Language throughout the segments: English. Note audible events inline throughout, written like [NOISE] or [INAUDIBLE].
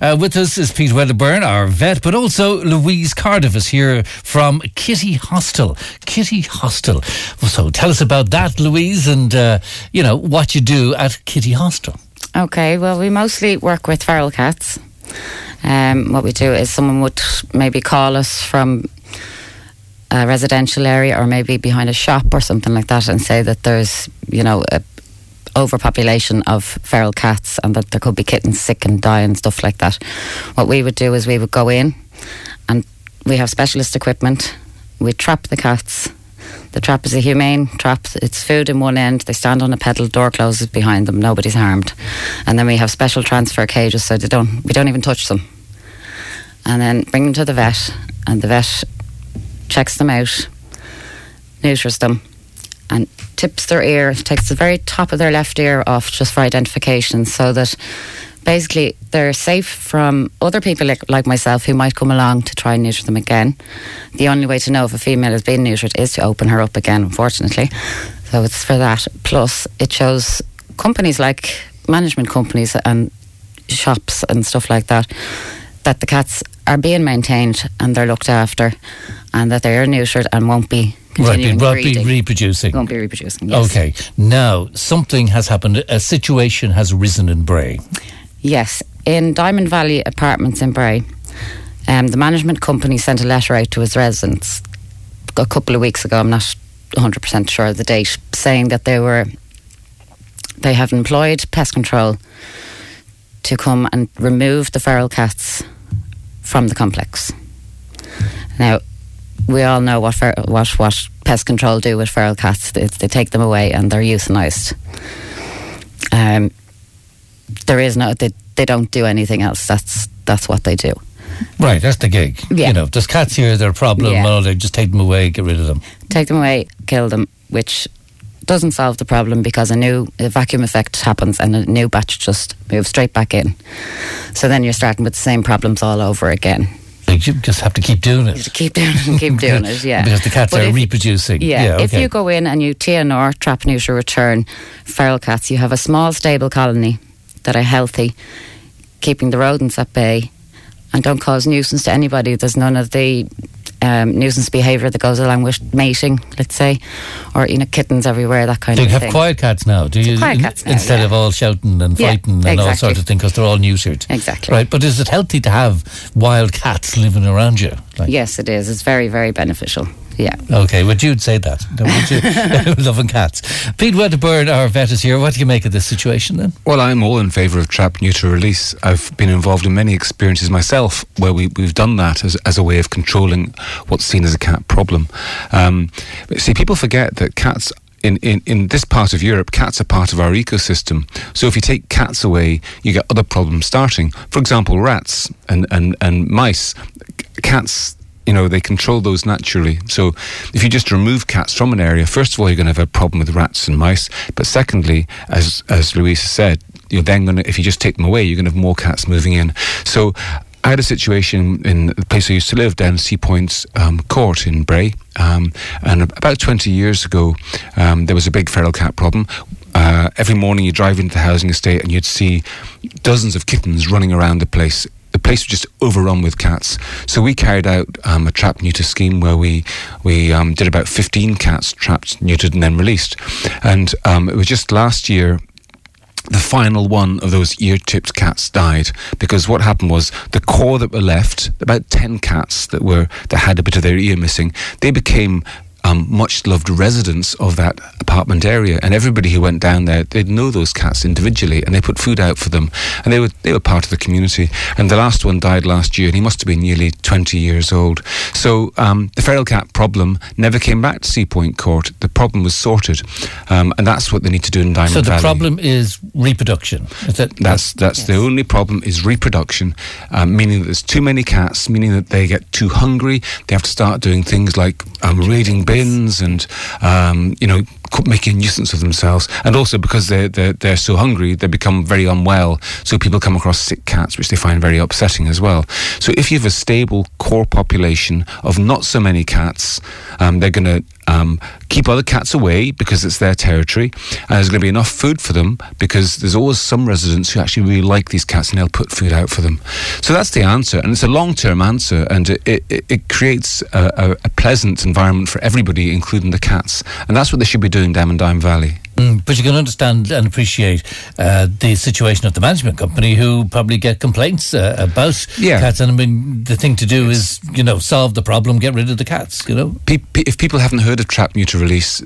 Uh, with us is Pete Wedderburn, our vet, but also Louise Cardiff is here from Kitty Hostel. Kitty Hostel. So tell us about that, Louise, and uh, you know what you do at Kitty Hostel. Okay, well, we mostly work with feral cats. Um, what we do is someone would maybe call us from a residential area or maybe behind a shop or something like that and say that there's, you know, a overpopulation of feral cats and that there could be kittens sick and die and stuff like that. What we would do is we would go in and we have specialist equipment. We trap the cats. The trap is a humane trap. It's food in one end. They stand on a pedal. Door closes behind them. Nobody's harmed. And then we have special transfer cages so they don't. We don't even touch them. And then bring them to the vet, and the vet checks them out, neuters them, and tips their ear, takes the very top of their left ear off just for identification so that basically they're safe from other people like, like myself who might come along to try and neuter them again. The only way to know if a female has been neutered is to open her up again, unfortunately. So it's for that. Plus, it shows companies like management companies and shops and stuff like that that the cats are being maintained and they're looked after and that they are neutered and won't be Right, be, continuing be reproducing. Won't be reproducing. Yes. Okay, now something has happened. A situation has arisen in Bray. Yes, in Diamond Valley Apartments in Bray, um, the management company sent a letter out to its residents a couple of weeks ago. I'm not 100% sure of the date, saying that they were they have employed pest control to come and remove the feral cats from the complex. Now, we all know what fer- what what pest control do with feral cats. They, they take them away and they're euthanized. Um, there is no they, they don't do anything else. That's that's what they do. Right, that's the gig. Yeah. You know, there's cats here, they're a problem. Yeah. No, they just take them away, get rid of them. Take them away, kill them, which doesn't solve the problem because a new a vacuum effect happens and a new batch just moves straight back in. So then you're starting with the same problems all over again. Ju- just have to keep doing You it. just keep doing it and keep [LAUGHS] doing it, yeah. Because the cats But are if- reproducing. Yeah, if okay. you go in and you TNR, trap, neuter, return feral cats, you have a small, stable colony that are healthy, keeping the rodents at bay and don't cause nuisance to anybody. There's none of the um, nuisance behaviour that goes along with mating, let's say, or you know kittens everywhere, that kind of thing. Do you have quiet cats now, do you? quiet cats now, Instead yeah. of all shouting and Yeah, fighting and all exactly. sorts of things because they're all neutered. Exactly. Right, but is it healthy to have wild cats living around you? Like, Yes, it is. It's very, very beneficial. Yeah. Okay, would you say that? No, would you? Loving cats. Pete Wedderburn, our vet, is here. What do you make of this situation then? Well, I'm all in favour of trap, neuter, release. I've been involved in many experiences myself where we, we've done that as, as a way of controlling what's seen as a cat problem. Um, but see, people forget that cats. In, in, in this part of Europe, cats are part of our ecosystem. So if you take cats away, you get other problems starting. For example, rats and, and, and mice. Cats you know they control those naturally. So if you just remove cats from an area first of all you're going to have a problem with rats and mice. But secondly as as louisa said you're then going to if you just take them away you're going to have more cats moving in. So I had a situation in the place I used to live down Sea Point um, Court in Bray, um, and about 20 years ago, um, there was a big feral cat problem. Uh, every morning you drive into the housing estate and you'd see dozens of kittens running around the place the place was just overrun with cats. So we carried out um, a trap neuter scheme where we we um, did about 15 cats trapped, neutered, and then released. And um, it was just last year. The final one of those ear-tipped cats died because what happened was the core that were left, about ten cats that were that had a bit of their ear missing, they became um, much loved residents of that apartment area, and everybody who went down there, they'd know those cats individually, and they put food out for them, and they were they were part of the community. And the last one died last year, and he must have been nearly twenty years old. So um, the feral cat problem never came back to Sea Point Court. The problem was sorted, um, and that's what they need to do in Diamond Valley. So the Valley. problem is reproduction. Is that, That's that's the only problem is reproduction, um, meaning that there's too many cats, meaning that they get too hungry. They have to start doing things like um, raiding bins and um, you know making a nuisance of themselves, and also because they're, they're they're so hungry, they become very unwell. So people come across sick cats, which they find very upsetting as well. So if you have a stable core population of not so many cats, um, they're going to um, keep other cats away because it's their territory, and there's going to be enough food for them because there's always some residents who actually really like these cats and they'll put food out for them. So that's the answer, and it's a long term answer, and it, it, it creates a, a, a, pleasant environment for everybody, including the cats. And that's what they should be doing down in Down Valley. Mm, but you can understand and appreciate uh, the situation of the management company who probably get complaints uh, about yeah. cats. And I mean, the thing to do is, you know, solve the problem, get rid of the cats, you know? Pe- pe- if people haven't heard of trap, neuter, release,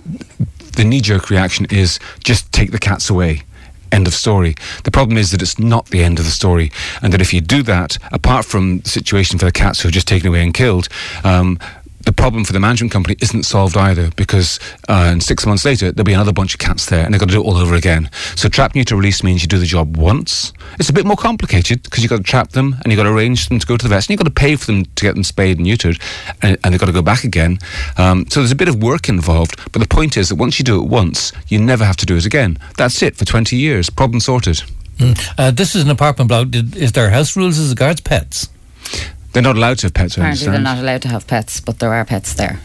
the knee jerk reaction is just take the cats away. End of story. The problem is that it's not the end of the story, and that if you do that, apart from the situation for the cats who are just taken away and killed, um, the problem for the management company isn't solved either because uh, six months later there'll be another bunch of cats there and they've got to do it all over again. So trap neuter release means you do the job once. It's a bit more complicated because you've got to trap them and you've got to arrange them to go to the vet and you've got to pay for them to get them spayed and neutered and, and they've got to go back again. Um, so there's a bit of work involved. But the point is that once you do it once, you never have to do it again. That's it for 20 years. Problem sorted. Mm. Uh, this is an apartment block. Is there house rules as regards pets? They're not allowed to have pets. Apparently, they're not allowed to have pets, but there are pets there.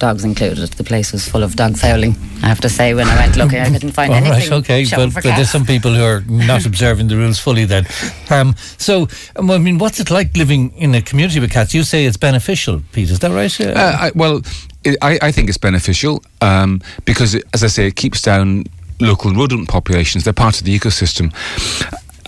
Dogs included. The place was full of dog fouling. I have to say, when I went looking, I couldn't find [LAUGHS] All anything. Right, okay, but, but there's some people who are not [LAUGHS] observing the rules fully. Then, um, so um, I mean, what's it like living in a community with cats? You say it's beneficial, Pete. Is that right? Uh, I, well, it, I, I, think it's beneficial um, because, it, as I say, it keeps down local rodent populations. They're part of the ecosystem.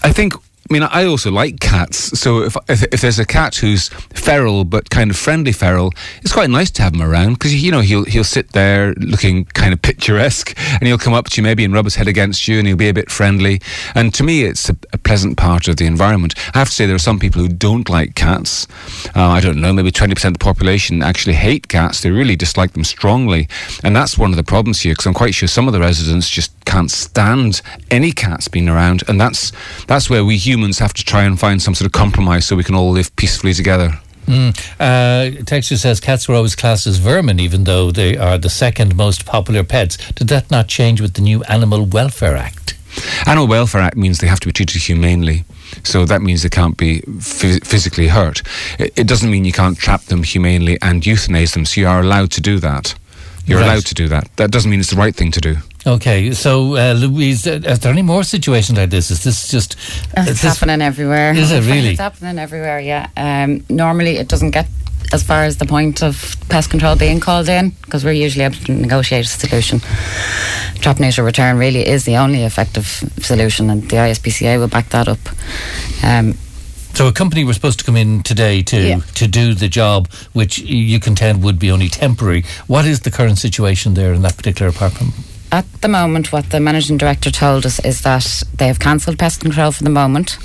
I think I mean, I also like cats. So if, if, if there's a cat who's feral but kind of friendly feral, it's quite nice to have him around because you know he'll he'll sit there looking kind of picturesque, and he'll come up to you maybe and rub his head against you, and he'll be a bit friendly. And to me, it's a, a pleasant part of the environment. I have to say there are some people who don't like cats. Uh, I don't know, maybe twenty percent of the population actually hate cats. They really dislike them strongly, and that's one of the problems here because I'm quite sure some of the residents just can't stand any cats being around, and that's that's where we humans have to try and find some sort of compromise so we can all live peacefully together. Mm. Uh, Texture says cats were always classed as vermin, even though they are the second most popular pets. Did that not change with the new Animal Welfare Act? Animal Welfare Act means they have to be treated humanely. So that means they can't be f- physically hurt. It, it, doesn't mean you can't trap them humanely and euthanize them. So you are allowed to do that. You're right. allowed to do that. That doesn't mean it's the right thing to do. Okay, so uh, Louise, uh, are there any more situations like this? Is this just? It's this happening everywhere. Is it really? It's happening everywhere. Yeah. Um, normally, it doesn't get as far as the point of pest control being called in because we're usually able to negotiate a solution. Trap neuter return really is the only effective solution, and the ISPCA will back that up. Um, so a company was supposed to come in today to yeah. to do the job, which you contend would be only temporary. What is the current situation there in that particular apartment? At the moment, what the managing director told us is that they have cancelled pest control for the moment,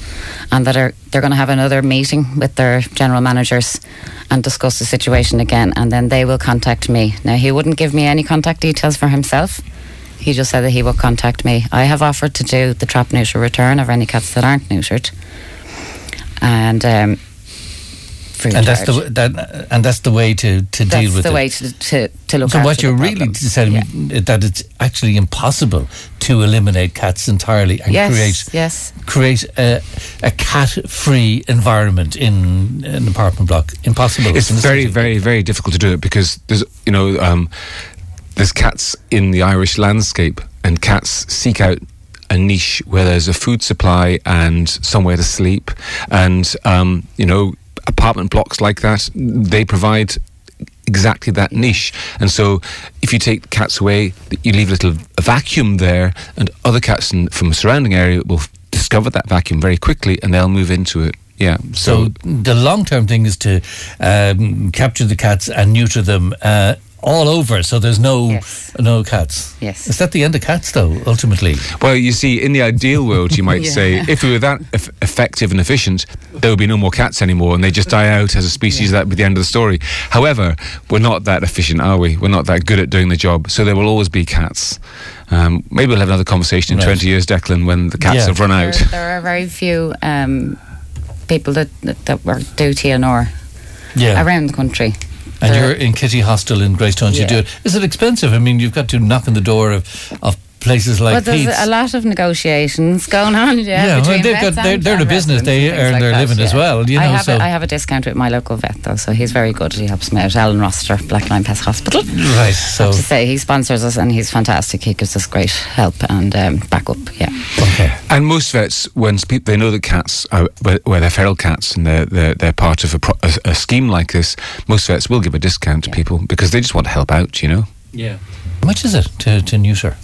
and that are, they're going to have another meeting with their general managers and discuss the situation again, and then they will contact me. Now he wouldn't give me any contact details for himself. He just said that he would contact me. I have offered to do the trap neuter return of any cats that aren't neutered and um, and that's the that and that's the way to, to that's deal with the it. way to, to, to look. So what you're really saying yeah. that it's actually impossible to eliminate cats entirely and yes, create yes. create a, a cat-free environment in an apartment block. Impossible. It's very very very difficult to do it because there's you know um, there's cats in the Irish landscape and cats seek out a niche where there's a food supply and somewhere to sleep, and um, you know apartment blocks like that they provide exactly that niche. And so, if you take cats away, you leave a little vacuum there, and other cats in, from a surrounding area will discover that vacuum very quickly, and they'll move into it. Yeah. So, so the long term thing is to um, capture the cats and neuter them. Uh, all over, so there's no yes. no cats. Yes. Is that the end of cats, though? Ultimately. Well, you see, in the ideal world, you might [LAUGHS] yeah. say, if we were that e- effective and efficient, there would be no more cats anymore, and they just die out as a species. Yeah. That would be the end of the story. However, we're not that efficient, are we? We're not that good at doing the job, so there will always be cats. Um, maybe we'll have another conversation in right. 20 years, Declan, when the cats yeah. have run out. There, there are very few um, people that, that, that were do TNR yeah. around the country. And you're in Kitty Hostel in Greystones. Yeah. You do it. Is it expensive? I mean, you've got to knock on the door of, of places like But there's Pete's. a lot of negotiations going on. Yeah, Yeah, well, they've got they're, and- they're the business. They earn like their that, living as well, you I know, have, so- a, I have a discount with my local vet though, so he's very good. He helps me out. Alan Roster, Black Line Pest Hospital. right. So to say he sponsors us and he's fantastic. He gives us great help and um, backup. Yeah. okay. And most vets, when spe- they know that cats are where, where they're feral cats and they're they're, they're part of a, pro- a, a scheme like this, most vets will give a discount to people because they just want to help out. You know, Yeah. How much is it to to neuter?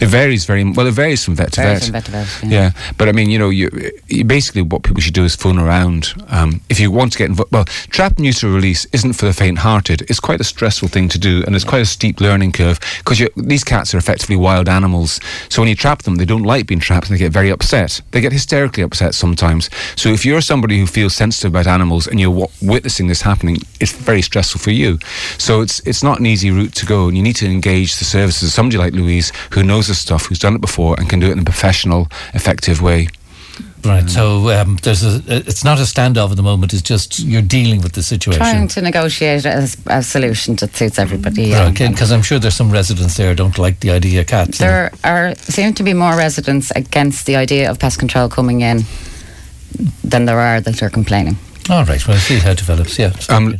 It varies very well. It varies from vet to Varies vet. from vet to vet, yeah. Yeah, but I mean, you know, you, you basically what people should do is phone around. Um, if you want to get involved, well, trap, neuter, release isn't for the faint-hearted. It's quite a stressful thing to do, and it's quite a steep learning curve because these cats are effectively wild animals. So when you trap them, they don't like being trapped, and they get very upset. They get hysterically upset sometimes. So if you're somebody who feels sensitive about animals and you're w- witnessing this happening, it's very stressful for you. So it's it's not an easy route to go, and you need to engage the services. of Somebody like Louise who knows this stuff, who's done it before, and can do it in a professional, effective way. Right. So um, there's a. It's not a standoff at the moment. It's just you're dealing with the situation. Trying to negotiate a, a solution that suits everybody. Yeah. Because I'm sure there's some residents there who don't like the idea of cats. There are seem to be more residents against the idea of pest control coming in than there are that are complaining. All right. Well, see how it develops. Yeah. Um,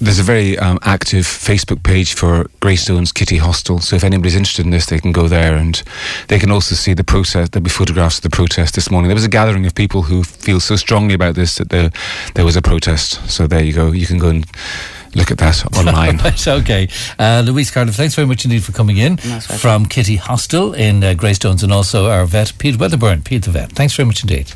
there's a very um, active Facebook page for Greystones Kitty Hostel. So if anybody's interested in this, they can go there and they can also see the process. There'll be photographs of the protest this morning. There was a gathering of people who feel so strongly about this that there, there was a protest. So there you go. You can go and look at that [LAUGHS] online. right, okay. Uh, Louise Cardiff, thanks very much indeed for coming in Most welcome. from Kitty Hostel in uh, Greystones and also our vet, Pete Wedderburn, Pete the vet. Thanks very much indeed.